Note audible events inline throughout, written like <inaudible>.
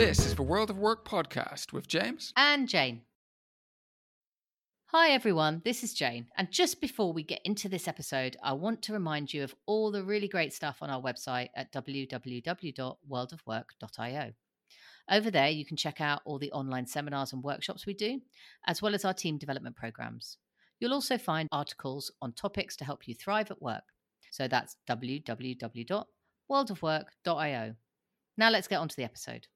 This is the World of Work podcast with James. and Jane. Hi, everyone. This is Jane. And just before we get into this episode, I want to remind you of all the really great stuff on our website at www.worldofwork.io. Over there, you can check out all the online seminars and workshops we do, as well as our team development programs. You'll also find articles on topics to help you thrive at work. So that's www.worldofwork.io. Now let's get on to the episode.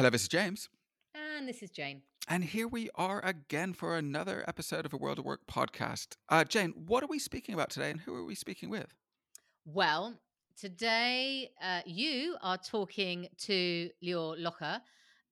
Hello, this is James. And this is Jane. And here we are again for another episode of a World of Work podcast. Uh, Jane, what are we speaking about today and who are we speaking with? Well, today uh, you are talking to Lior Locher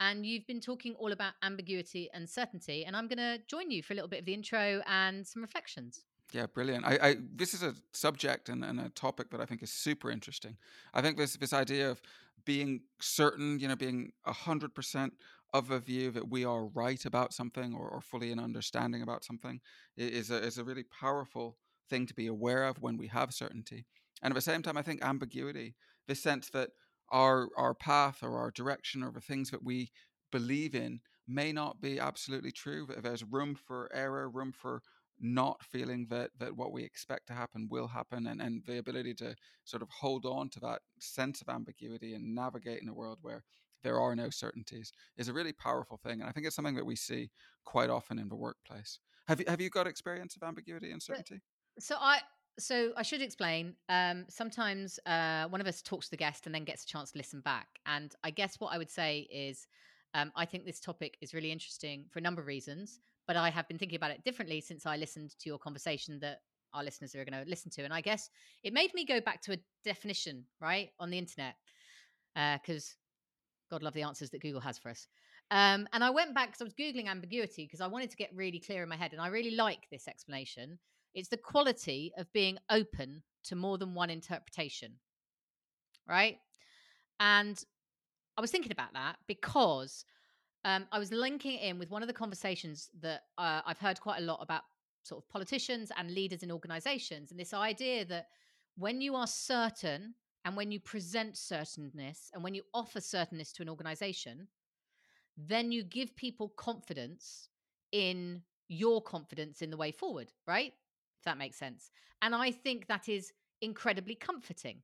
and you've been talking all about ambiguity and certainty. And I'm going to join you for a little bit of the intro and some reflections. Yeah, brilliant. I, I this is a subject and, and a topic that I think is super interesting. I think this this idea of being certain, you know, being a hundred percent of a view that we are right about something or, or fully in understanding about something is a is a really powerful thing to be aware of when we have certainty. And at the same time, I think ambiguity, the sense that our our path or our direction or the things that we believe in may not be absolutely true. that There's room for error, room for not feeling that that what we expect to happen will happen and, and the ability to sort of hold on to that sense of ambiguity and navigate in a world where there are no certainties is a really powerful thing. And I think it's something that we see quite often in the workplace. Have you have you got experience of ambiguity and certainty? So I. So I should explain. Um, sometimes uh, one of us talks to the guest and then gets a chance to listen back. And I guess what I would say is, um, I think this topic is really interesting for a number of reasons. But I have been thinking about it differently since I listened to your conversation that our listeners are going to listen to. And I guess it made me go back to a definition, right, on the internet, because God love the answers that Google has for us. Um, and I went back because I was Googling ambiguity because I wanted to get really clear in my head. And I really like this explanation. It's the quality of being open to more than one interpretation, right? And I was thinking about that because um, I was linking it in with one of the conversations that uh, I've heard quite a lot about sort of politicians and leaders in organizations. And this idea that when you are certain and when you present certainness and when you offer certainness to an organization, then you give people confidence in your confidence in the way forward, right? If that makes sense. And I think that is incredibly comforting.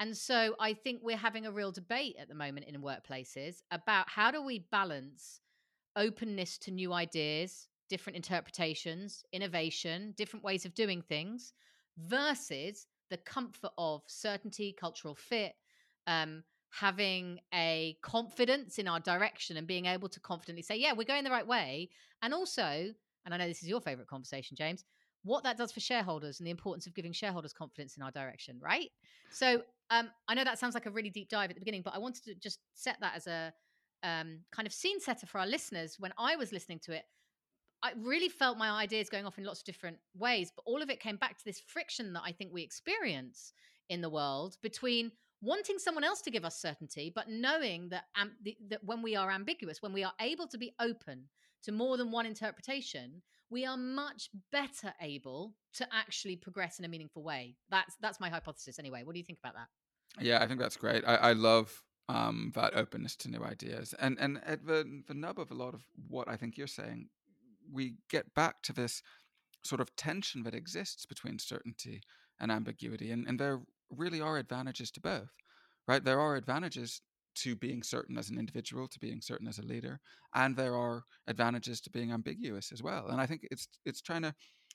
And so I think we're having a real debate at the moment in workplaces about how do we balance openness to new ideas, different interpretations, innovation, different ways of doing things versus the comfort of certainty, cultural fit, um, having a confidence in our direction and being able to confidently say, yeah, we're going the right way. And also, and I know this is your favorite conversation, James, what that does for shareholders and the importance of giving shareholders confidence in our direction, right? So um, I know that sounds like a really deep dive at the beginning, but I wanted to just set that as a um, kind of scene setter for our listeners. When I was listening to it, I really felt my ideas going off in lots of different ways, but all of it came back to this friction that I think we experience in the world between wanting someone else to give us certainty, but knowing that um, the, that when we are ambiguous, when we are able to be open to more than one interpretation, we are much better able to actually progress in a meaningful way. That's that's my hypothesis anyway. What do you think about that? Yeah, I think that's great. I, I love um, that openness to new ideas. And and at the the nub of a lot of what I think you're saying, we get back to this sort of tension that exists between certainty and ambiguity. And and there really are advantages to both. Right? There are advantages to being certain as an individual, to being certain as a leader, and there are advantages to being ambiguous as well. And I think it's it's trying to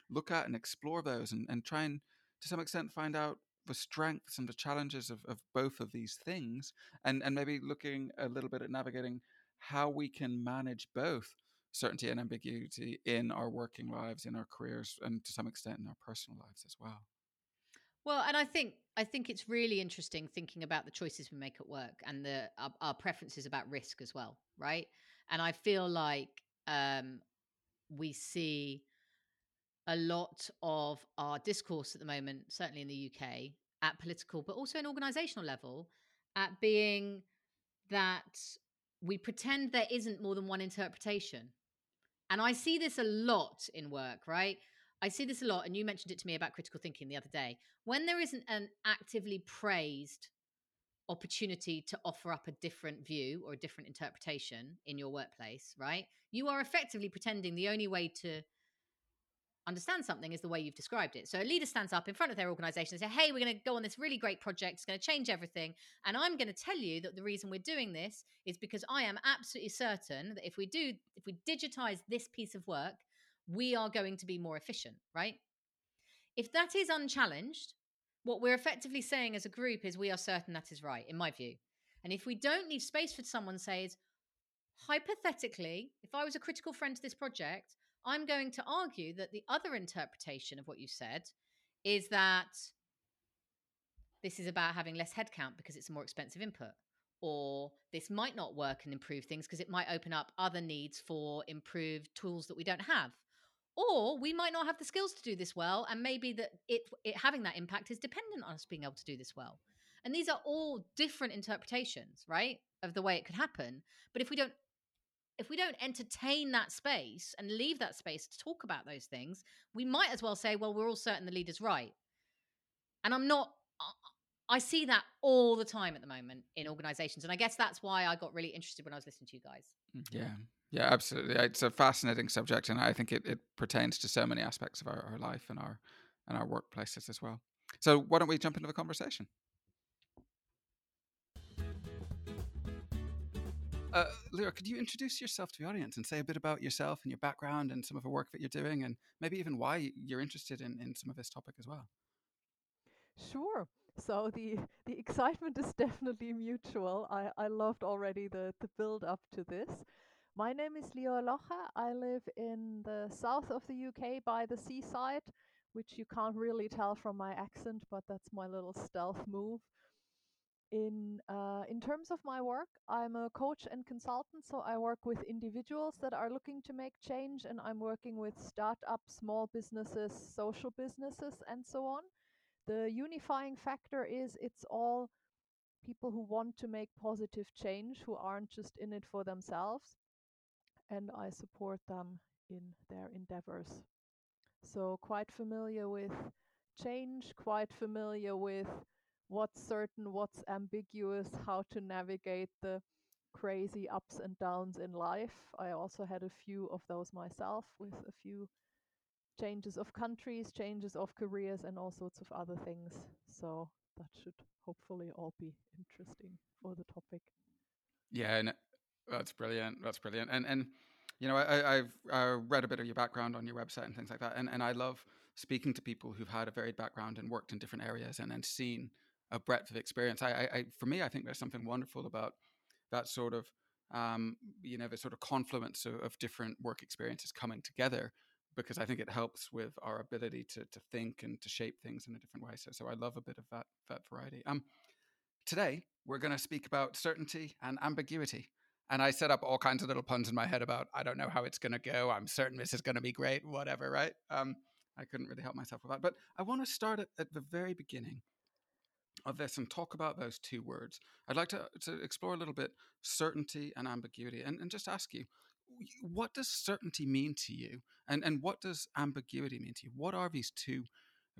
look at and explore those and, and try and to some extent find out the strengths and the challenges of, of both of these things and, and maybe looking a little bit at navigating how we can manage both certainty and ambiguity in our working lives, in our careers, and to some extent in our personal lives as well. Well, and I think I think it's really interesting thinking about the choices we make at work and the our, our preferences about risk as well, right? And I feel like um, we see a lot of our discourse at the moment, certainly in the UK, at political, but also in organizational level, at being that we pretend there isn't more than one interpretation. And I see this a lot in work, right? I see this a lot, and you mentioned it to me about critical thinking the other day. When there isn't an actively praised opportunity to offer up a different view or a different interpretation in your workplace, right? You are effectively pretending the only way to understand something is the way you've described it. So a leader stands up in front of their organization and say, "Hey, we're going to go on this really great project. It's going to change everything, and I'm going to tell you that the reason we're doing this is because I am absolutely certain that if we do if we digitize this piece of work, we are going to be more efficient, right? If that is unchallenged, what we're effectively saying as a group is we are certain that is right, in my view. And if we don't leave space for someone says, hypothetically, if I was a critical friend to this project, I'm going to argue that the other interpretation of what you said is that this is about having less headcount because it's a more expensive input. Or this might not work and improve things because it might open up other needs for improved tools that we don't have or we might not have the skills to do this well and maybe that it, it having that impact is dependent on us being able to do this well and these are all different interpretations right of the way it could happen but if we don't if we don't entertain that space and leave that space to talk about those things we might as well say well we're all certain the leader's right and i'm not i see that all the time at the moment in organizations and i guess that's why i got really interested when i was listening to you guys mm, yeah yeah, absolutely. It's a fascinating subject, and I think it, it pertains to so many aspects of our, our life and our and our workplaces as well. So why don't we jump into the conversation? Uh, Lior, could you introduce yourself to the audience and say a bit about yourself and your background and some of the work that you're doing, and maybe even why you're interested in, in some of this topic as well? Sure. So the the excitement is definitely mutual. I, I loved already the, the build up to this. My name is Lior Locher. I live in the south of the UK by the seaside, which you can't really tell from my accent, but that's my little stealth move. In uh, in terms of my work, I'm a coach and consultant, so I work with individuals that are looking to make change, and I'm working with startups, small businesses, social businesses, and so on. The unifying factor is it's all people who want to make positive change, who aren't just in it for themselves and I support them in their endeavors. So, quite familiar with change, quite familiar with what's certain, what's ambiguous, how to navigate the crazy ups and downs in life. I also had a few of those myself with a few changes of countries, changes of careers, and all sorts of other things. So, that should hopefully all be interesting for the topic. Yeah, and that's brilliant. That's brilliant. And and you know, I, have uh, read a bit of your background on your website and things like that, and and I love speaking to people who've had a varied background and worked in different areas and then seen a breadth of experience. I, I, I for me, I think there's something wonderful about that sort of um, you know the sort of confluence of, of different work experiences coming together because I think it helps with our ability to to think and to shape things in a different way. So so I love a bit of that that variety. Um, today we're going to speak about certainty and ambiguity. And I set up all kinds of little puns in my head about, I don't know how it's going to go. I'm certain this is going to be great, whatever, right? Um, I couldn't really help myself with that. But I want to start at, at the very beginning of this and talk about those two words. I'd like to, to explore a little bit certainty and ambiguity and, and just ask you, what does certainty mean to you? And, and what does ambiguity mean to you? What are these two,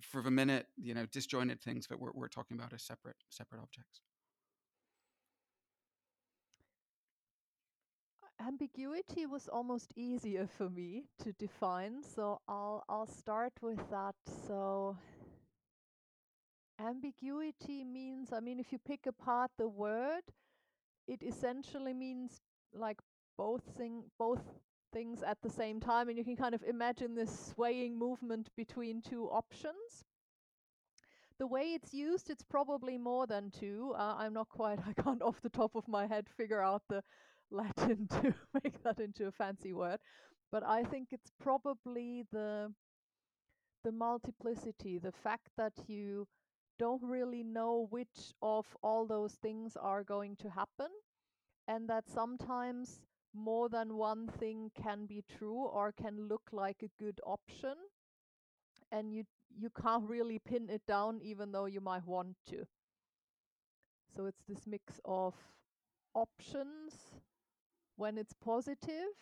for the minute, you know, disjointed things that we're, we're talking about as separate, separate objects? ambiguity was almost easier for me to define, so I'll I'll start with that. So ambiguity means, I mean, if you pick apart the word, it essentially means like both thing both things at the same time, and you can kind of imagine this swaying movement between two options. The way it's used, it's probably more than two. Uh, I'm not quite, <laughs> I can't off the top of my head figure out the <laughs> Latin to <laughs> make that into a fancy word. But I think it's probably the the multiplicity, the fact that you don't really know which of all those things are going to happen, and that sometimes more than one thing can be true or can look like a good option, and you you can't really pin it down even though you might want to. So it's this mix of options when it's positive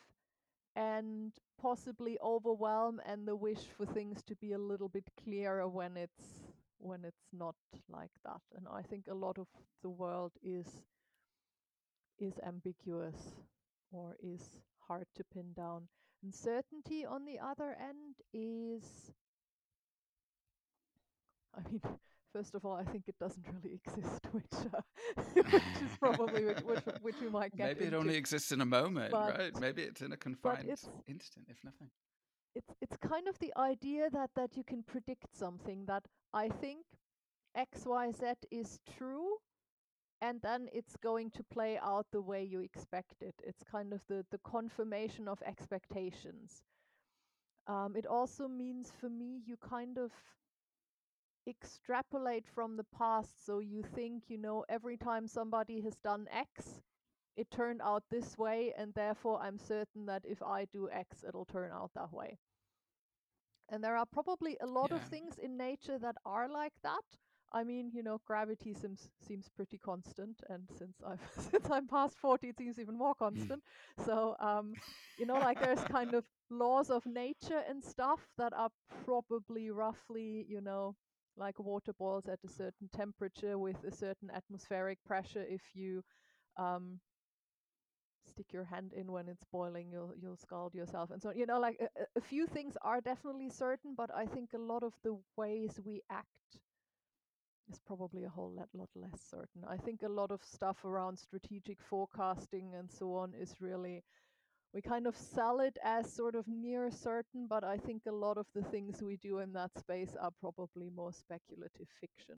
and possibly overwhelm and the wish for things to be a little bit clearer when it's when it's not like that and i think a lot of the world is is ambiguous or is hard to pin down Uncertainty, on the other end, is. I mean, <laughs> first of all, I think it doesn't really <laughs> exist, which uh, <laughs> which is probably which, which, we might get. Maybe it only exists in a moment, But- right? Maybe it's in a confined instant, if nothing. It's it's kind of the idea that that you can predict something that I think X Y Z is true, and then it's going to play out the way you expect it. It's kind of the the confirmation of expectations. Um, it also means for me you kind of extrapolate from the past, so you think you know every time somebody has done X. It turned out this way, and therefore I'm certain that if I do X, it'll turn out that way. And there are probably a lot of things in nature that are like that. I mean, you know, gravity seems seems pretty constant, and since I've <laughs> since I'm past forty, it seems even more <laughs> constant. so, um, you know, like there's kind of laws of nature and stuff that are probably roughly, you know, like water boils at a certain temperature with a certain atmospheric pressure. If you um, stick your hand in when it's boiling, you'll you'll scald yourself, and so on. you know, like a, a- few things are definitely certain, but I think a lot of the ways we act is probably a whole lot, lot less certain. I think a lot of stuff around strategic forecasting and so on is really we kind of sell it as sort of near certain, but I think a lot of the things we do in that space are probably more speculative fiction.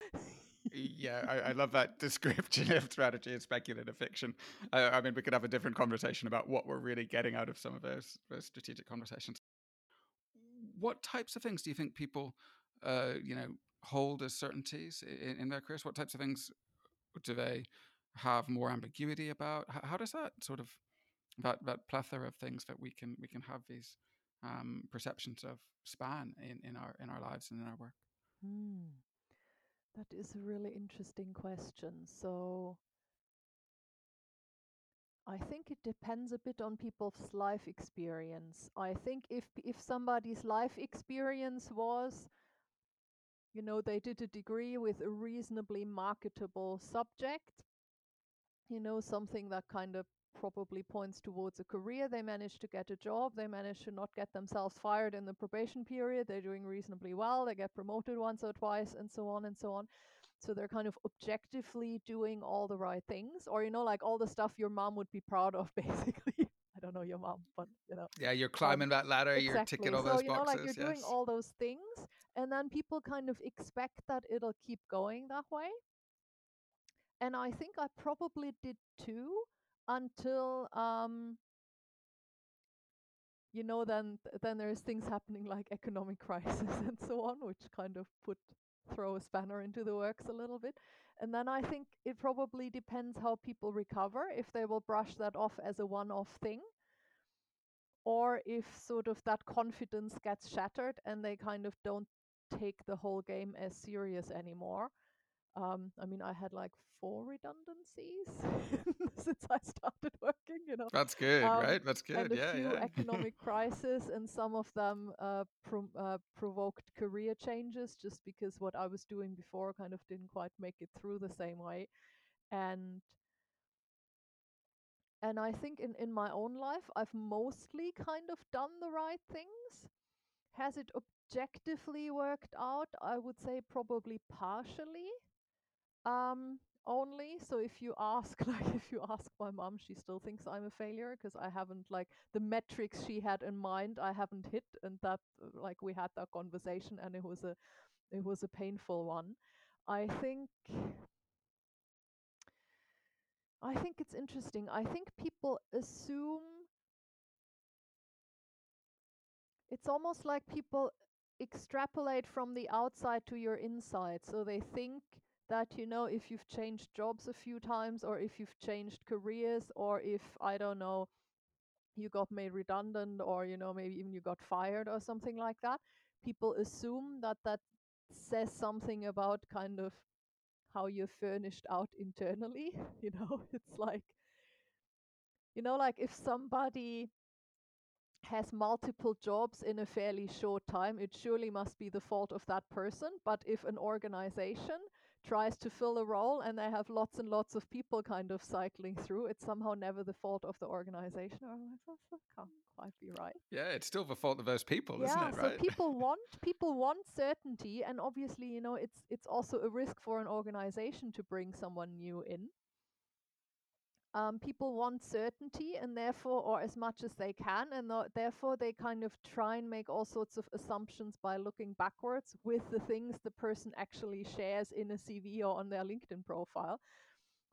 <laughs> yeah, I, I love that <laughs> description of strategy and speculative fiction. I, I mean, we could have a different conversation about what we're really getting out of some of those, those strategic conversations. What types of things do you think people, uh, you know, hold as certainties in, in their careers? What types of things do they have more ambiguity about? How, how does that sort of that that plethora of things that we can we can have these um, perceptions of span in, in our in our lives and in our work? Hmm. That is a really interesting question. So I think it depends a bit on people's life experience. I think if if somebody's life experience was you know they did a degree with a reasonably marketable subject, you know something that kind of probably points towards a career. They managed to get a job. They managed to not get themselves fired in the probation period. They're doing reasonably well. They get promoted once or twice, and so on and so on. So they're kind of objectively doing all the right things, or you know, like all the stuff your mom would be proud of, <laughs> basically. I don't know your mom, but you know, Yeah, you're climbing that ladder. You're Um, exactly. ticking all so those you know, boxes. like you're doing all those things, and then people kind of expect that it'll keep going that way. And I think I probably did too until um you know then then there's things happening like economic <laughs> crisis and so on which kind of put throw a spanner into the works a little bit. And then i think it probably depends how people recover if they will brush that off as a one-off thing or if sort of that confidence gets shattered and they kind of don't take the whole game as serious anymore um, I mean, I had like four redundancies <laughs> since I started working, you know, That's good, Um, right? That's good. and a yeah, few yeah. <laughs> economic crises, and some of them uh, pro- uh, provoked career changes just because what I was doing before kind of didn't quite make it through the same way, and and I think in in my own life, I've mostly kind of done the right things. Has it objectively worked out? I would say probably partially um only so if you ask <laughs> like if you ask my mom she still thinks i'm a failure because i haven't like the metrics she had in mind i haven't hit and that uh, like we had that conversation and it was a it was a painful one. I think i think it's interesting. I think people assume it's almost like people extrapolate from the outside to your inside. So they think that you know if you've changed jobs a few times or if you've changed careers or if i don't know you got made redundant or you know maybe even you got fired or something like that people assume that that says something about kind of how you're furnished out internally <laughs> you know it's like you know like if somebody has multiple jobs in a fairly short time, it surely must be the fault of that person. But if an organization tries to fill a role and they have lots and lots of people kind of cycling through, it's somehow never the fault of the organization. Oh, that can't quite be right. Yeah, it's still the fault of those people, yeah, isn't it? Right. So people <laughs> want people want certainty, and obviously, you know, it's it's also a risk for an organization to bring someone new in. Um, people want certainty, and therefore, or as much as they can, and th- therefore they kind of try and make all sorts of assumptions by looking backwards with the things the person actually shares in a CV or on their LinkedIn profile,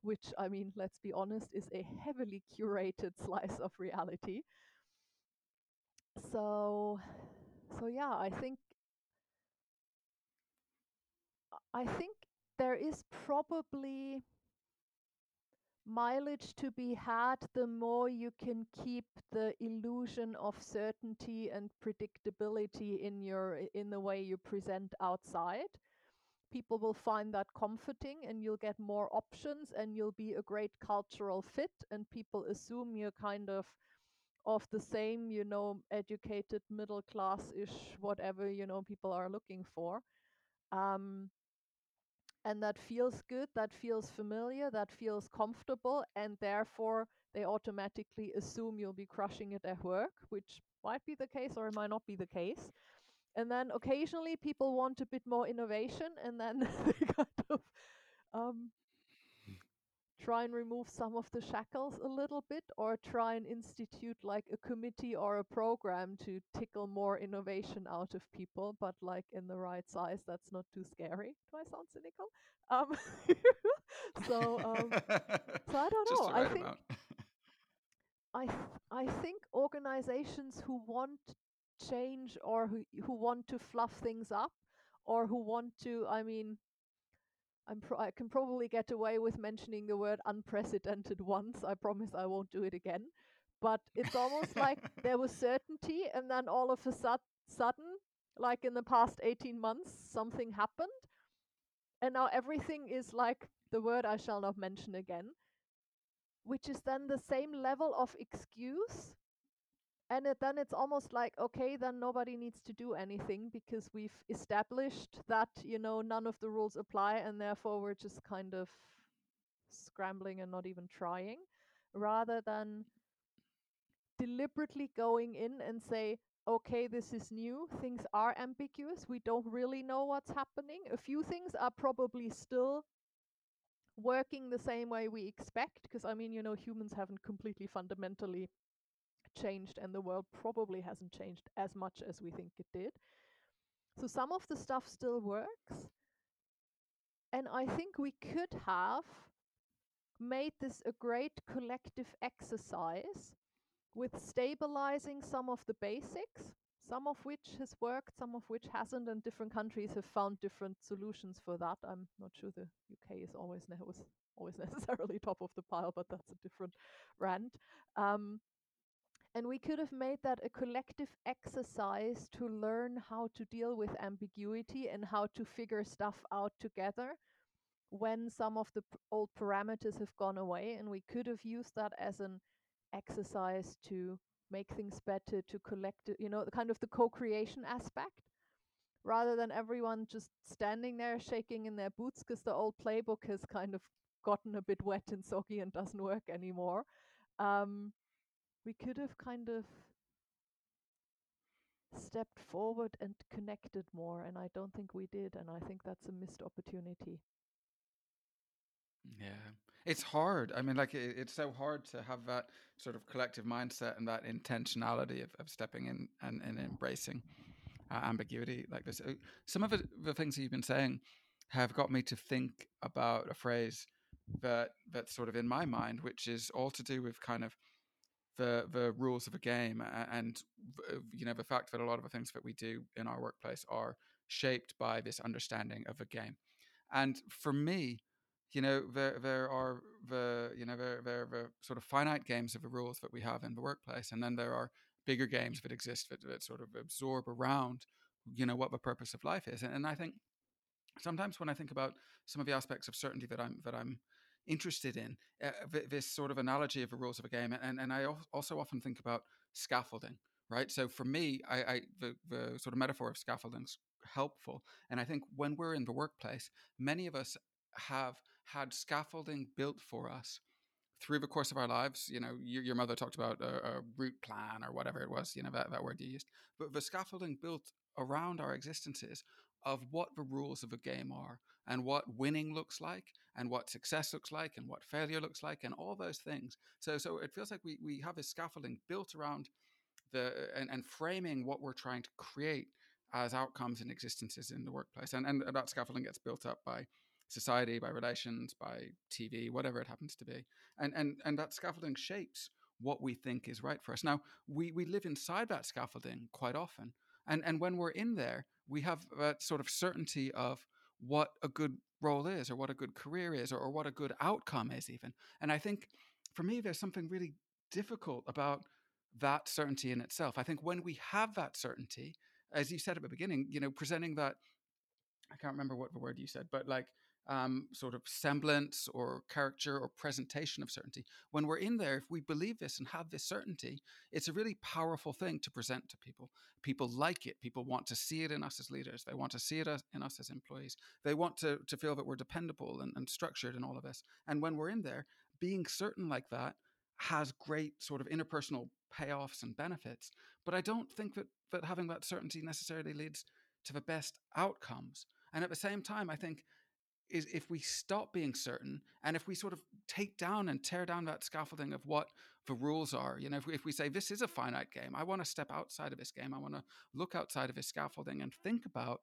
which, I mean, let's be honest, is a heavily curated <laughs> slice of reality. So, so yeah, I think I think there is probably mileage to be had the more you can keep the illusion of certainty and predictability in your in the way you present outside. People will find that comforting and you'll get more options and you'll be a great cultural fit and people assume you're kind of of the same you know educated middle class ish whatever you know people are looking for. Um, and that feels good, that feels familiar, that feels comfortable, and therefore they automatically assume you'll be crushing it at work, which might be the case or it might not be the case. And then occasionally people want a bit more innovation, and then <laughs> they kind of um, try and remove some of the shackles a little bit or try and institute like a committee or a program to tickle more innovation out of people but like in the right size that's not too scary. Do i sound cynical? Um <laughs> so um so i don't <laughs> know. I think i th- i think organizations who want change or who who want to fluff things up or who want to i mean Pro- i can probably get away with mentioning the word unprecedented once. I promise I won't do it again. But it's almost like <laughs> there was certainty, and then all of a su- sudden, like in the past 18 months, something happened. And now everything is like the word I shall not mention again, which is then the same level of excuse and it, then it's almost like okay then nobody needs to do anything because we've established that you know none of the rules apply and therefore we're just kind of scrambling and not even trying rather than deliberately going in and say okay this is new things are ambiguous we don't really know what's happening a few things are probably still working the same way we expect because i mean you know humans haven't completely fundamentally changed and the world probably hasn't changed as much as we think it did. So some of the stuff still works. And I think we could have made this a great collective exercise with stabilizing some of the basics, some of which has worked, some of which hasn't, and different countries have found different solutions for that. I'm not sure the UK is always was always <laughs> necessarily top of the pile, but that's a different rant. Um, and we could have made that a collective exercise to learn how to deal with ambiguity and how to figure stuff out together when some of the old parameters have gone away. And we could have used that as an exercise to make things better, to collect, you know, the kind of the co creation aspect. Rather than everyone just standing there shaking in their boots because the old playbook has kind of gotten a bit wet and soggy and doesn't work anymore. Um, we could have kind of stepped forward and connected more and i don't think we did and i think that's a missed opportunity. Yeah. It's hard. I mean like it, it's so hard to have that sort of collective mindset and that intentionality of, of stepping in and, and embracing uh, ambiguity like this. Uh, some of it, the things that you've been saying have got me to think about a phrase that that's sort of in my mind which is all to do with kind of the the rules of a game and uh, you know the fact that a lot of the things that we do in our workplace are shaped by this understanding of a game. And for me you know there there are the you know there there are the sort of finite games of the rules that we have in the workplace and then there are bigger games that exist that, that sort of absorb around you know what the purpose of life is. And, and i think sometimes when i think about some of the aspects of certainty that i'm that i'm interested in uh, this sort of analogy of the rules of a game and, and i also often think about scaffolding right? So for me, I, I the, the sort of metaphor of scaffolding's helpful, and I think when we're in the workplace, many of us have had scaffolding built for us through the course of our lives. You know, your, your mother talked about a, a, route plan or whatever it was, you know, that, that word you used. But the scaffolding built around our existences of what the rules of a game are and what winning looks like and what success looks like and what failure looks like and all those things. So so it feels like we, we have a scaffolding built around the uh, and, and framing what we're trying to create as outcomes and existences in the workplace. And, and that scaffolding gets built up by society, by relations, by TV, whatever it happens to be. And, and, and that scaffolding shapes what we think is right for us. Now, we, we live inside that scaffolding quite often. And, and when we're in there, we have that sort of certainty of what a good role is, or what a good career is, or, or what a good outcome is, even. And I think for me, there's something really difficult about that certainty in itself. I think when we have that certainty, as you said at the beginning, you know, presenting that I can't remember what the word you said, but like um, sort of semblance or character or presentation of certainty. When we're in there, if we believe this and have this certainty, it's a really powerful thing to present to people. People like it. People want to see it in us as leaders. They want to see it as, in us as employees. They want to, to feel that we're dependable and, and structured in all of this. And when we're in there, being certain like that has great sort of interpersonal payoffs and benefits. But I don't think that, that having that certainty necessarily leads to the best outcomes. And at the same time, I think is if we stop being certain and if we sort of take down and tear down that scaffolding of what the rules are you know if we, if we say this is a finite game. I want to step outside of this game. I want to look outside of this scaffolding and think about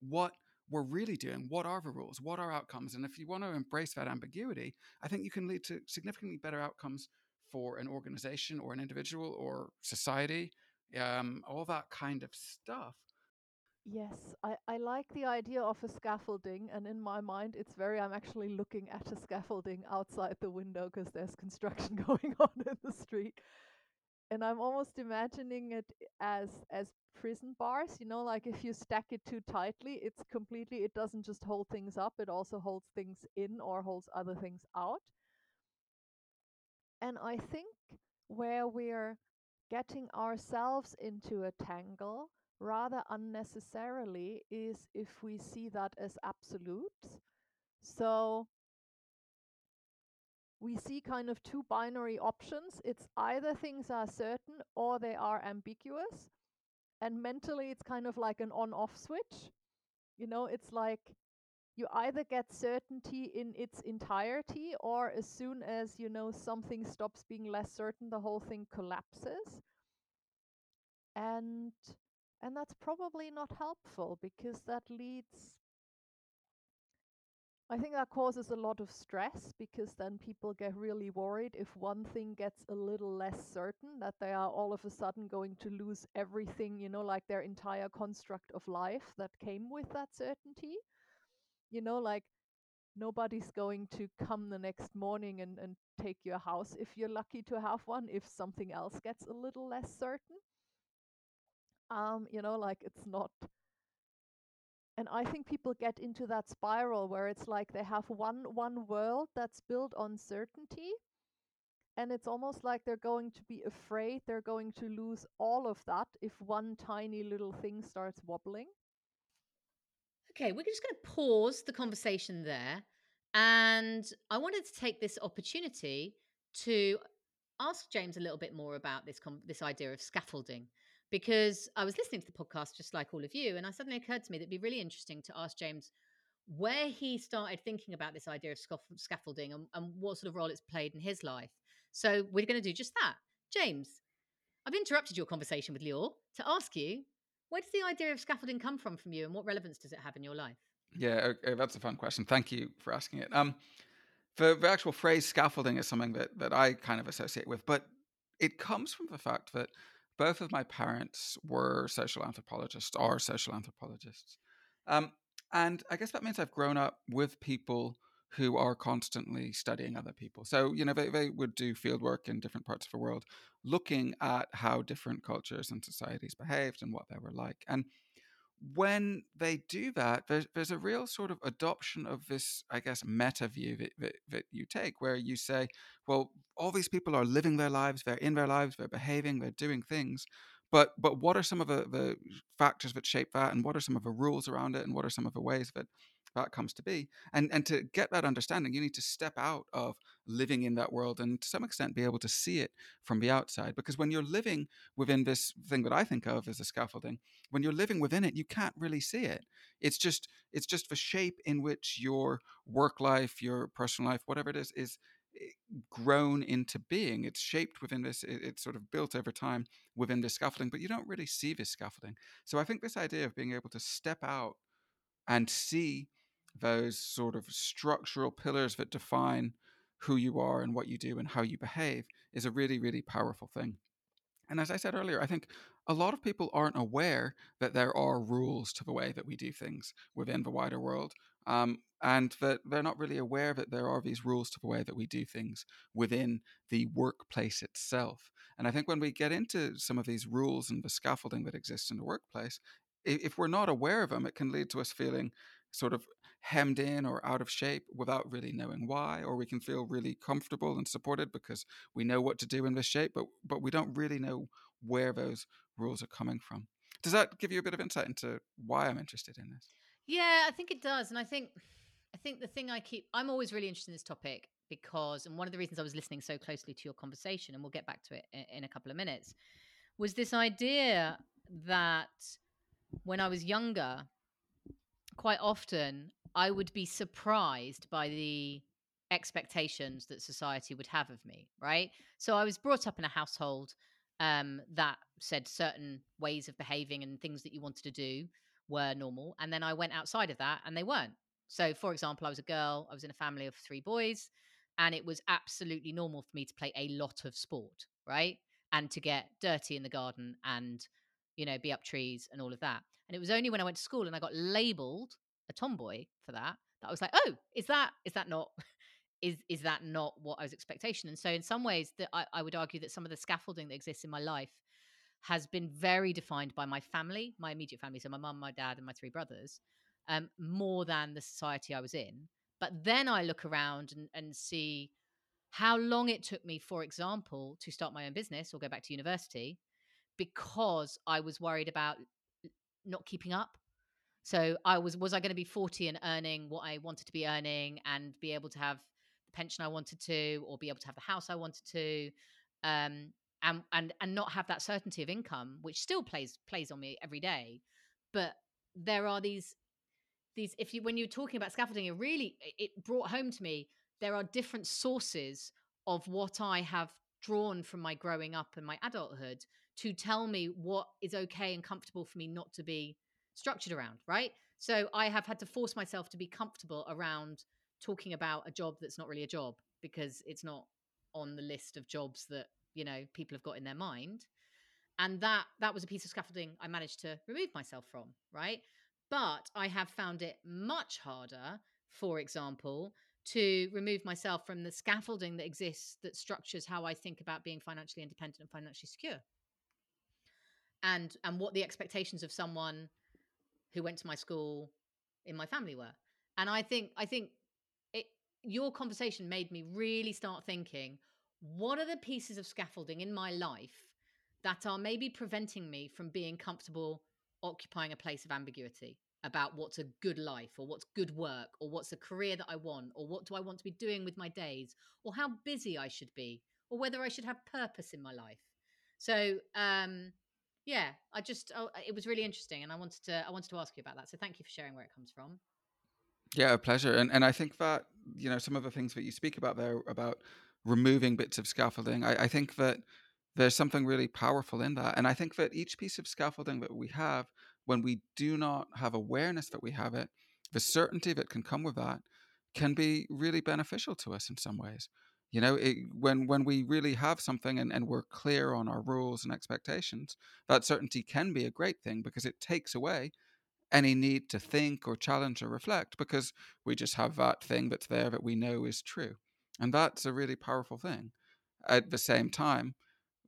what we're really doing. What are the rules? What are outcomes? And if you want to embrace that ambiguity i think you can lead to significantly better outcomes for an organization or an individual or society um, all that kind of stuff Yes, I, I like the idea of a scaffolding, and in my mind, it's very. I'm actually looking at a scaffolding outside the window because there's construction <laughs> going on in the street, and I'm almost imagining it as as prison bars. You know, like if you stack it too tightly, it's completely. It doesn't just hold things up; it also holds things in or holds other things out. And I think where we're getting ourselves into a tangle rather unnecessarily is if we see that as absolute. So we see kind of two binary options. It's either things are certain or they are ambiguous. And mentally, it's kind of like an on off switch. You know, it's like you either get certainty in its entirety, or as soon as, you know, something stops being less certain, the whole thing collapses. And and that's probably not helpful because that leads I think that causes a lot of stress because then people get really worried if one thing gets a little less certain that they are all of a sudden going to lose everything, you know, like their entire construct of life that came with that certainty. You know, like nobody's going to come the next morning and, and take your house if you're lucky to have one, if something else gets a little less certain um, you know, like it's not. And I think people get into that spiral where it's like they have one one world that's built on certainty, and it's almost like they're going to be afraid they're going to lose all of that if one tiny little thing starts wobbling. Okay, we're just going to pause the conversation there. And I wanted to take this opportunity to ask James a little bit more about this com- this idea of scaffolding because I was listening to the podcast just like all of you, and I suddenly occurred to me that it'd be really interesting to ask James where he started thinking about this idea of scaffolding and, and what sort of role it's played in his life. So we're going to do just that. James, I've interrupted your conversation with Lior to ask you where does the idea of scaffolding come from from you, and what relevance does it have in your life? Yeah, okay, that's a fun question. Thank you for asking it. Um, the, the actual phrase scaffolding is something that that I kind of associate with, but it comes from the fact that both of my parents were social anthropologists, are social anthropologists. Um, and I guess that means I've grown up with people who are constantly studying other people. So, you know, they, they would do field work in different parts of the world, looking at how different cultures and societies behaved and what they were like. And when they do that, there's, there's a real sort of adoption of this, I guess, meta view that, that, that, you take, where you say, well, all these people are living their lives, they're in their lives, they're behaving, they're doing things, but but what are some of the, the factors that shape that and what are some of the rules around it and what are some of the ways that that comes to be. And and to get that understanding you need to step out of living in that world and to some extent be able to see it from the outside. Because when you're living within this thing that i think of as a scaffolding when you're living within it you can't really see it. It's just it's just the shape in which your work life your personal life whatever it is is eh, grown into being. It's shaped within this it's sort of built over time within this scaffolding but you don't really see this scaffolding. So i think this idea of being able to step out and see those sort of structural pillars that define who you are and what you do and how you behave is a really, really powerful thing. And as I said earlier, I think a lot of people aren't aware that there are rules to the way that we do things within the wider world. Um, and that they're not really aware that there are these rules to the way that we do things within the workplace itself. And I think when we get into some of these rules and the scaffolding that exists in the workplace, if we're not aware of them, it can lead to us feeling sort of hemmed in or out of shape without really knowing why or we can feel really comfortable and supported because we know what to do in this shape but but we don't really know where those rules are coming from. Does that give you a bit of insight into why i'm interested in this? Yeah i think it does and i think i think the thing i keep i'm always really interested in this topic because and one of the reasons i was listening so closely to your conversation and we'll get back to it in, a couple of minutes was this idea that when i was younger quite often I would be surprised by the expectations that society would have of me, right? So I was brought up in a household um, that said certain ways of behaving and things that you wanted to do were normal. And then I went outside of that and they weren't. So, for example, I was a girl, I was in a family of three boys, and it was absolutely normal for me to play a lot of sport, right? And to get dirty in the garden and, you know, be up trees and all of that. And it was only when I went to school and I got labeled a tomboy for that that I was like, oh, is that is that not <laughs> is is that not what I was expectation? And so in some ways that I, I would argue that some of the scaffolding that exists in my life has been very defined by my family, my immediate family, so my mum, my dad, and my three brothers, um, more than the society I was in. But then I look around and, and see how long it took me, for example, to start my own business or go back to university because I was worried about not keeping up. So I was was I going to be 40 and earning what I wanted to be earning and be able to have the pension I wanted to or be able to have the house I wanted to um and and and not have that certainty of income which still plays plays on me every day. But there are these these if you when you're talking about scaffolding it really it brought home to me there are different sources of what I have drawn from my growing up and my adulthood to tell me what is okay and comfortable for me not to be structured around, right? So I have had to force myself to be comfortable around talking about a job that's not really a job because it's not on the list of jobs that, you know, people have got in their mind. And that that was a piece of scaffolding I managed to remove myself from, right? But I have found it much harder, for example, to remove myself from the scaffolding that exists that structures how I think about being financially independent and financially secure. And and what the expectations of someone who went to my school in my family were. And I think I think it your conversation made me really start thinking what are the pieces of scaffolding in my life that are maybe preventing me from being comfortable occupying a place of ambiguity about what's a good life or what's good work or what's a career that I want or what do I want to be doing with my days or how busy I should be or whether I should have purpose in my life. So um yeah, I just oh, uh, it was really interesting, and I wanted to I wanted to ask you about that. So thank you for sharing where it comes from. Yeah, a pleasure. And and I think that you know some of the things that you speak about there about removing bits of scaffolding, I, I think that there's something really powerful in that. And I think that each piece of scaffolding that we have, when we do not have awareness that we have it, the certainty that can come with that can be really beneficial to us in some ways. You know, it, when when we really have something and, and we're clear on our rules and expectations, that certainty can be a great thing because it takes away any need to think or challenge or reflect because we just have that thing that's there that we know is true. And that's a really powerful thing. At the same time,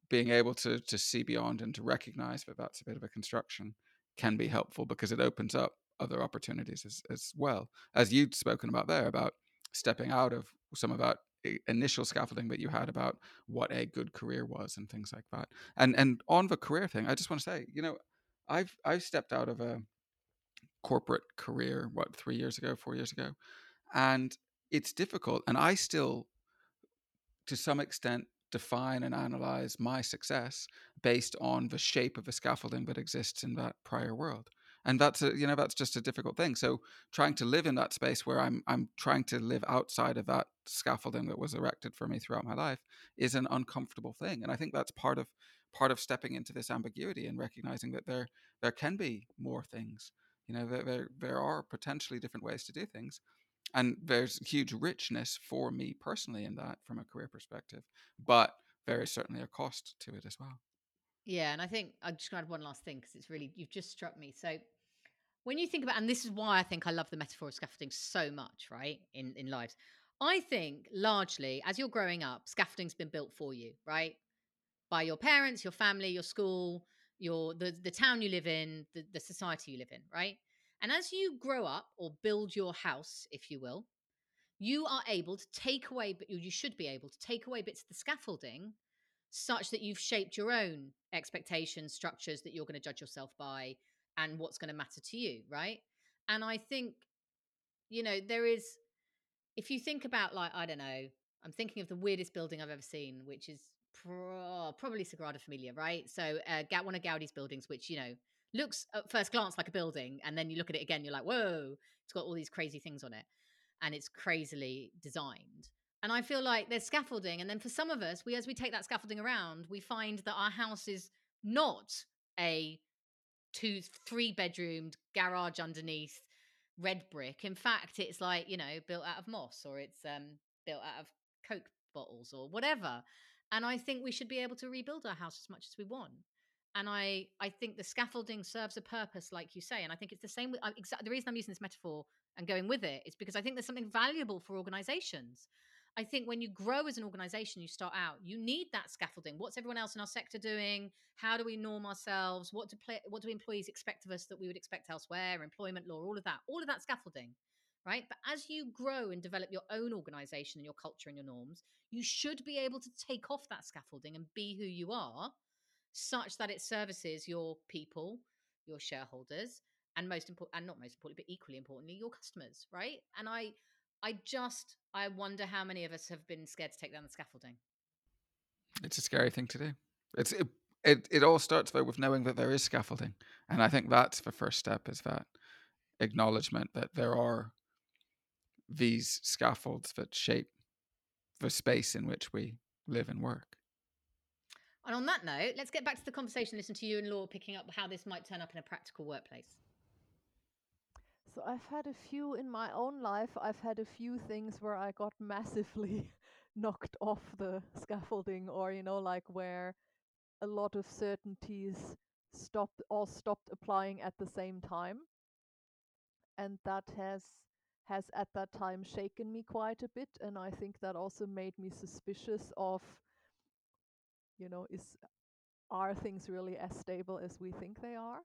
being able to to see beyond and to recognize that that's a bit of a construction can be helpful because it opens up other opportunities as, as well as you'd spoken about there about stepping out of some of that initial scaffolding that you had about what a good career was and things like that. And and on the career thing, I just want to say, you know, I've I've stepped out of a corporate career what three years ago, four years ago, and it's difficult. And I still, to some extent, define and analyze my success based on the shape of the scaffolding that exists in that prior world and that's a you know that's just a difficult thing. So trying to live in that space where i'm i'm trying to live outside of that scaffolding that was erected for me throughout my life is an uncomfortable thing and i think that's part of part of stepping into this ambiguity and recognizing that there there can be more things. You know there there, there are potentially different ways to do things and there's huge richness for me personally in that from a career perspective but there is certainly a cost to it as well yeah, and I think I'm just going to add one last thing because it's really you've just struck me. So when you think about, and this is why I think I love the metaphor of scaffolding so much, right? In in lives, I think largely as you're growing up, scaffolding's been built for you, right? By your parents, your family, your school, your the the town you live in, the, the society you live in, right? And as you grow up or build your house, if you will, you are able to take away, but you should be able to take away bits of the scaffolding such that you've shaped your own expectations, structures that you're going to judge yourself by, and what's going to matter to you, right? And I think, you know, there is, if you think about, like, I don't know, I'm thinking of the weirdest building I've ever seen, which is pro- probably Sagrada Familia, right? So, uh, one of Gaudi's buildings, which, you know, looks at first glance like a building, and then you look at it again, you're like, whoa, it's got all these crazy things on it, and it's crazily designed. And I feel like there's scaffolding. And then for some of us, we as we take that scaffolding around, we find that our house is not a two, three bedroomed garage underneath red brick. In fact, it's like, you know, built out of moss or it's um, built out of Coke bottles or whatever. And I think we should be able to rebuild our house as much as we want. And I, I think the scaffolding serves a purpose, like you say. And I think it's the same. With, the reason I'm using this metaphor and going with it is because I think there's something valuable for organizations I think when you grow as an organization, you start out, you need that scaffolding. What's everyone else in our sector doing? How do we norm ourselves? What do play, what do employees expect of us that we would expect elsewhere? Employment law, all of that, all of that scaffolding, right? But as you grow and develop your own organization and your culture and your norms, you should be able to take off that scaffolding and be who you are, such that it services your people, your shareholders, and most important, and not most importantly, but equally importantly, your customers, right? And I I just I wonder how many of us have been scared to take down the scaffolding. It's a scary thing to do. It's it it, it all starts though with knowing that there is scaffolding. And I think that's the first step is that acknowledgement that there are these scaffolds that shape the space in which we live and work. And on that note, let's get back to the conversation. Listen to you and Lior picking up how this might turn up in a practical workplace. So I've had a few in my own life. I've had a few things where I got <laughs> massively knocked off the scaffolding or you know like where a lot of certainties stopped all stopped applying at the same time. And that has has at that time shaken me quite a bit and I think that also made me suspicious of you know is are things really as stable as we think they are?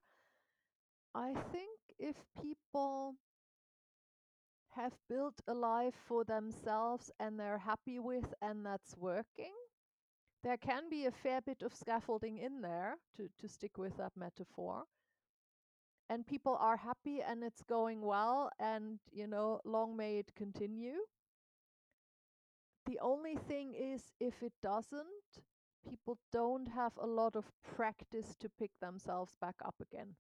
I think if people have built a life for themselves and they're happy with and that's working, there can be a fair bit of scaffolding in there to, to stick with that metaphor. And people are happy and it's going well, and you know, long may it continue. The only thing is, if it doesn't, people don't have a lot of practice to pick themselves back up again.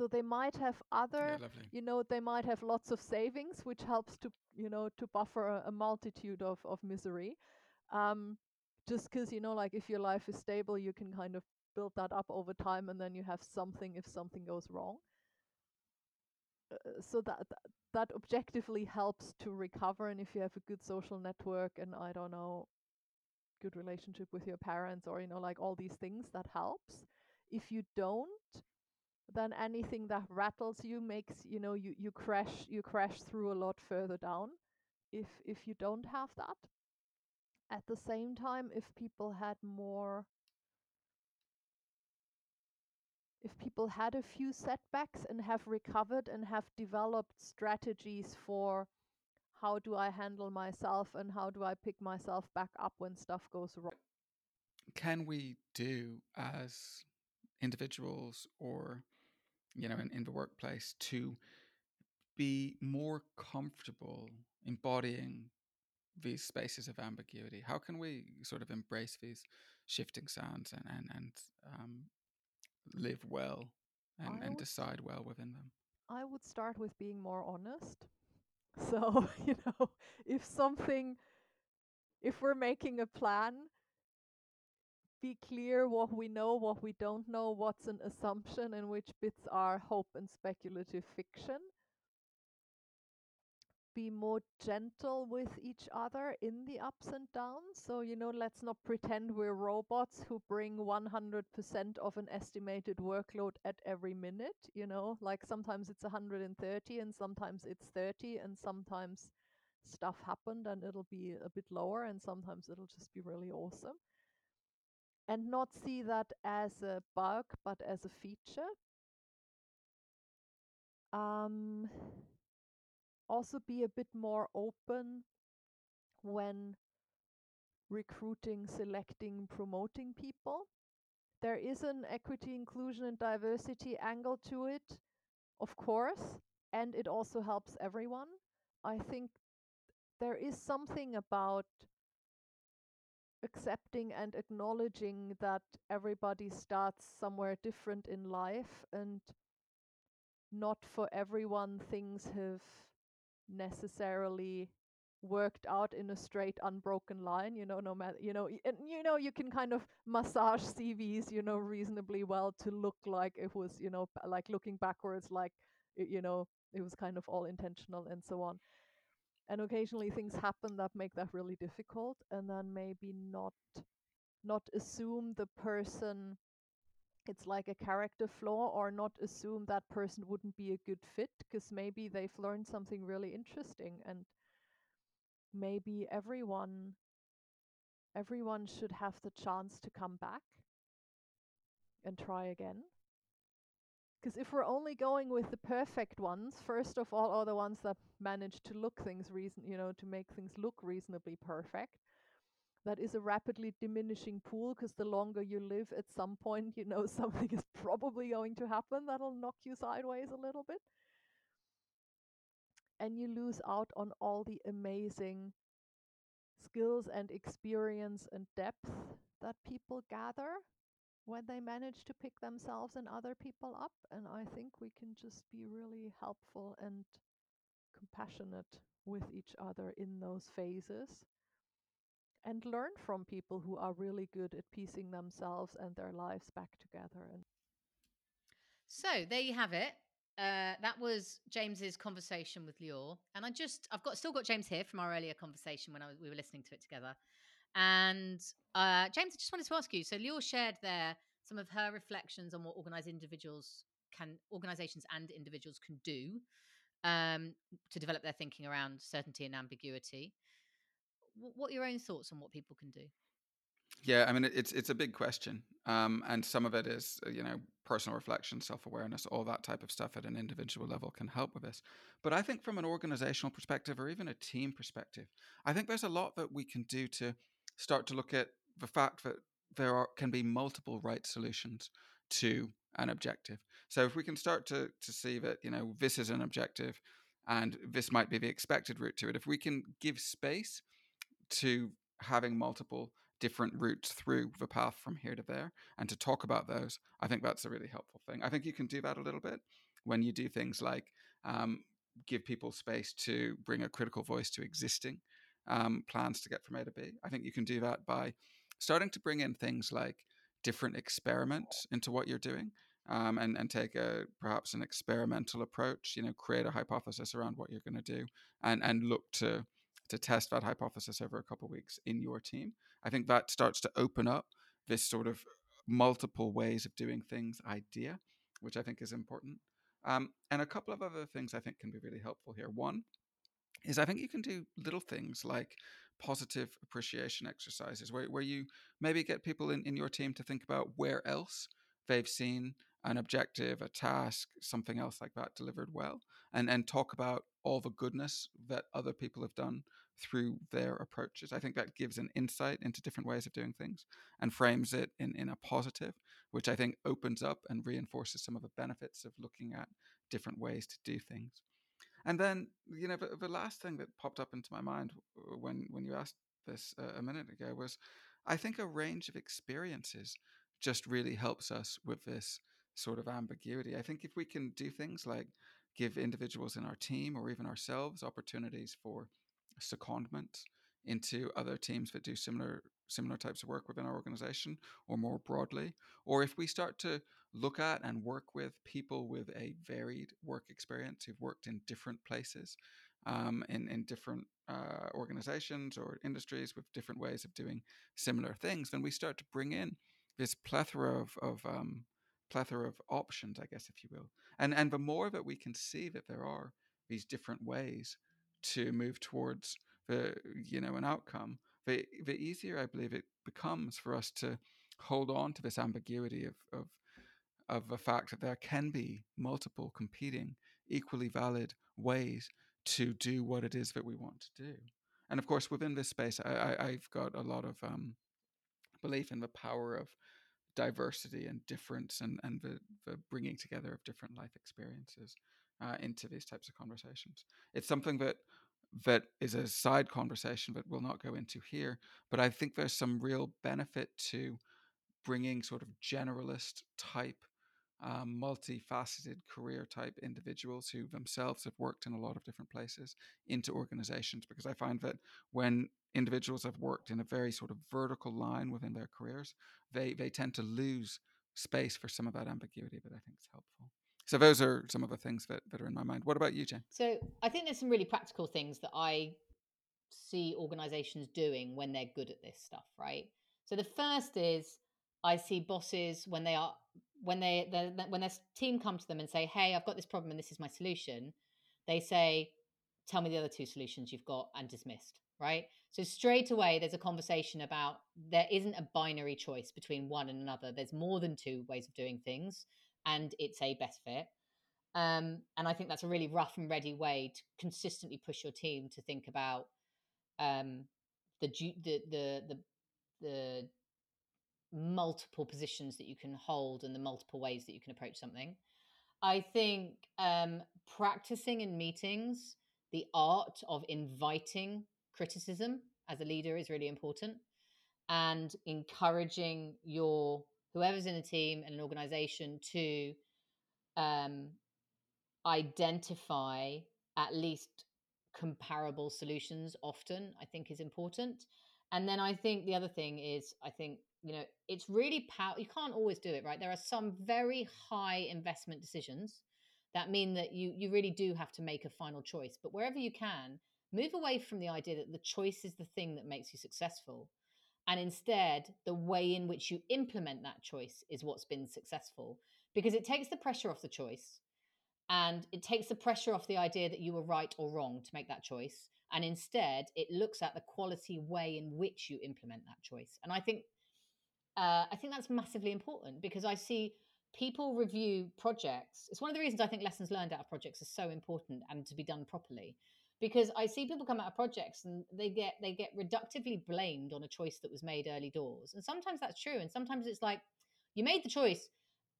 So they might have other, Yeah, you know, they might have lots of savings, which helps to, you know, to buffer a, a multitude of, of misery. Um, just because, you know, like if your life is stable, you can kind of build that up over time and then you have something if something goes wrong. Uh, so that, that that objectively helps to recover and if you have a good social network and I don't know good relationship with your parents or you know like all these things that helps if you don't then anything that rattles you makes you know you you crash you crash through a lot further down if if you don't have that at the same time if people had more if people had a few setbacks and have recovered and have developed strategies for how do I handle myself and how do I pick myself back up when stuff goes wrong. Can we do as individuals or you know in, in the workplace to be more comfortable embodying these spaces of ambiguity? How can we sort of embrace these shifting sands and and, and um, live well and, and decide well within them? I would start with being more honest. <laughs> So, <laughs> you know, if something, if we're making a plan, be clear what we know, what we don't know, what's an assumption, and which bits are hope and speculative fiction be more gentle with each other in the ups and downs. So, you know, let's not pretend we're robots who bring 100% of an estimated workload at every minute. You know, like sometimes it's 130 and sometimes it's 30 and sometimes stuff happened and it'll be a bit lower and sometimes it'll just be really awesome. And not see that as a bug but as a feature. Um, also be a bit more open when recruiting, selecting, promoting people. There is an equity, inclusion, and diversity angle to it, of course, and it also helps everyone. I think there is something about accepting and acknowledging that everybody starts somewhere different in life and not for everyone things have necessarily worked out in a straight unbroken line you know no matter you know and you know you can kind of massage cvs you know reasonably well to look like it was you know like looking backwards like you know it was kind of all intentional and so on and occasionally things happen that make that really difficult and then maybe not not assume the person it's like a character flaw or not assume that person wouldn't be a good fit because maybe they've learned something really interesting and maybe everyone everyone should have the chance to come back and try again because if we're only going with the perfect ones first of all are the ones that manage to look things reason you know to make things look reasonably perfect that is a rapidly diminishing pool because the longer you live, at some point, you know <laughs> something is probably going to happen that'll knock you sideways a little bit. And you lose out on all the amazing skills and experience and depth that people gather when they manage to pick themselves and other people up. And I think we can just be really helpful and compassionate with each other in those phases and learn from people who are really good at piecing themselves and their lives back together. And so there you have it. Uh, that was James's conversation with Lior, and I just I've got still got James here from our earlier conversation when I we were listening to it together. And uh, James, I just wanted to ask you. So Lior shared there some of her reflections on what organized individuals can, organizations and individuals can do um, to develop their thinking around certainty and ambiguity what are your own thoughts on what people can do? Yeah, I mean it's it's a big question, um, and some of it is uh, you know personal reflection, self awareness, all that type of stuff at an individual level can help with this. But I think from an organizational perspective or even a team perspective, I think there's a lot that we can do to start to look at the fact that there are can be multiple right solutions to an objective. So if we can start to to see that you know this is an objective, and this might be the expected route to it, if we can give space to having multiple different routes through the path from here to there and to talk about those i think that's a really helpful thing i think you can do that a little bit when you do things like um, give people space to bring a critical voice to existing um, plans to get from a to b i think you can do that by starting to bring in things like different experiments into what you're doing um, and, and take a perhaps an experimental approach you know create a hypothesis around what you're going to do and and look to to test that hypothesis over a couple of weeks in your team. I think that starts to open up this sort of multiple ways of doing things idea, which I think is important. Um, and a couple of other things I think can be really helpful here. One is I think you can do little things like positive appreciation exercises where, where you maybe get people in, in your team to think about where else they've seen an objective, a task, something else like that delivered well, and and talk about all the goodness that other people have done through their approaches. I think that gives an insight into different ways of doing things and frames it in, in a positive, which I think opens up and reinforces some of the benefits of looking at different ways to do things. And then, you know, the, the last thing that popped up into my mind when when you asked this uh, a minute ago was, I think a range of experiences just really helps us with this sort of ambiguity. I think if we can do things like give individuals in our team or even ourselves opportunities for secondment into other teams that do similar similar types of work within our organization or more broadly or if we start to look at and work with people with a varied work experience who've worked in different places um, in, in different uh, organizations or industries with different ways of doing similar things then we start to bring in this plethora of, of um, plethora of options i guess if you will. And and the more that we can see that there are these different ways to move towards the you know an outcome, the the easier I believe it becomes for us to hold on to this ambiguity of of of the fact that there can be multiple competing, equally valid ways to do what it is that we want to do. And of course, within this space, I, have got a lot of um, belief in the power of diversity and difference and, and the, the bringing together of different life experiences uh, into these types of conversations. It's something that that is a side conversation that we'll not go into here, but I think there's some real benefit to bringing sort of generalist type, um, multifaceted career type individuals who themselves have worked in a lot of different places into organizations because I find that when individuals have worked in a very sort of vertical line within their careers, they they tend to lose space for some of that ambiguity that I think is helpful. So those are some of the things that, that are in my mind. What about you, Jen? So I think there's some really practical things that I see organizations doing when they're good at this stuff, right? So the first is I see bosses when they are when they when their team come to them and say, "Hey, I've got this problem and this is my solution," they say, "Tell me the other two solutions you've got," and dismissed. Right. So straight away, there's a conversation about there isn't a binary choice between one and another. There's more than two ways of doing things and it's a best fit. Um, and I think that's a really rough and ready way to consistently push your team to think about um, the, the the the the multiple positions that you can hold and the multiple ways that you can approach something. I think um, practicing in meetings the art of inviting criticism as a leader is really important and encouraging your whoever's in a team and an organization to um, identify at least comparable solutions often i think is important. And then i think the other thing is i think you know it's really power you can't always do it right? There are some very high investment decisions that mean that you you really do have to make a final choice. But wherever you can move away from the idea that the choice is the thing that makes you successful and instead the way in which you implement that choice is what's been successful because it takes the pressure off the choice and it takes the pressure off the idea that you were right or wrong to make that choice and instead it looks at the quality way in which you implement that choice and i think uh, i think that's massively important because i see people review projects it's one of the reasons i think lessons learned out of projects is so important and to be done properly because I see people come out of projects and they get they get reductively blamed on a choice that was made early doors. And sometimes that's true. And sometimes it's like you made the choice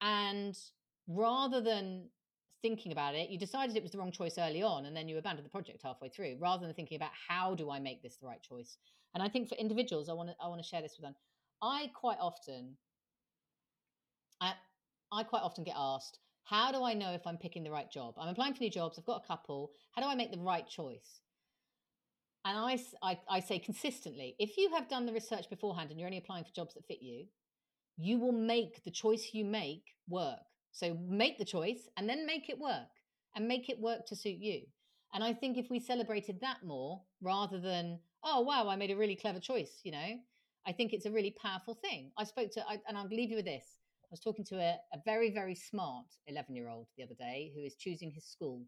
and rather than thinking about it, you decided it was the wrong choice early on and then you abandoned the project halfway through rather than thinking about how do I make this the right choice. And I think for individuals, I want to I want to share this with them. I quite often I I quite often get asked, how do I know if I'm picking the right job? I'm applying for new jobs. I've got a couple. How do I make the right choice? And I, I, I say consistently, if you have done the research beforehand and you're only applying for jobs that fit you, you will make the choice you make work. So make the choice and then make it work and make it work to suit you. And I think if we celebrated that more rather than, oh, wow, I made a really clever choice, you know, I think it's a really powerful thing. I spoke to, I, and I'll leave you with this. I was talking to a, a very, very smart 11 year old the other day who is choosing his school.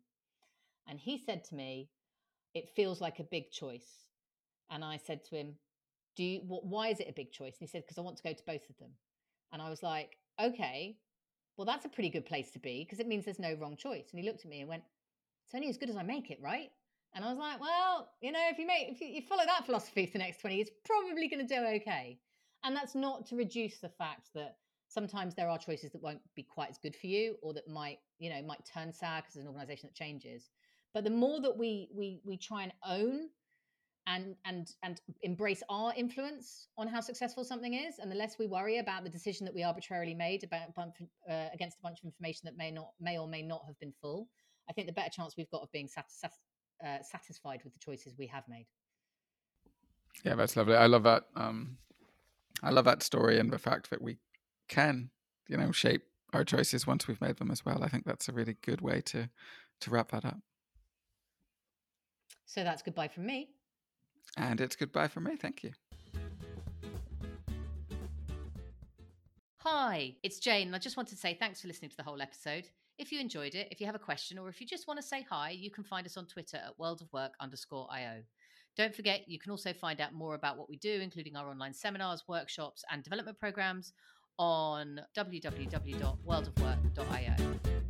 And he said to me, It feels like a big choice. And I said to him, Do you, why is it a big choice? And he said, Because I want to go to both of them. And I was like, Okay, well, that's a pretty good place to be because it means there's no wrong choice. And he looked at me and went, it's only as good as I make it, right? And I was like, well, you know, if you make if you, you follow that philosophy for the next 20 years, probably going to do okay. And that's not to reduce the fact that sometimes there are choices that won't be quite as good for you or that might, you know, might turn sour because it's an organization that changes. But the more that we we we try and own and and and embrace our influence on how successful something is and the less we worry about the decision that we arbitrarily made about uh, against a bunch of information that may not may or may not have been full i think the better chance we've got of being uh, satisfied with the choices we have made yeah that's lovely i love that um i love that story and the fact that we can you know shape our choices once we've made them as well i think that's a really good way to to wrap that up so that's goodbye from me and it's goodbye from me. Thank you. Hi, it's Jane. I just wanted to say thanks for listening to the whole episode. If you enjoyed it, if you have a question, or if you just want to say hi, you can find us on Twitter at worldofwork underscore IO. Don't forget, you can also find out more about what we do, including our online seminars, workshops, and development programs on www.worldofwork.io.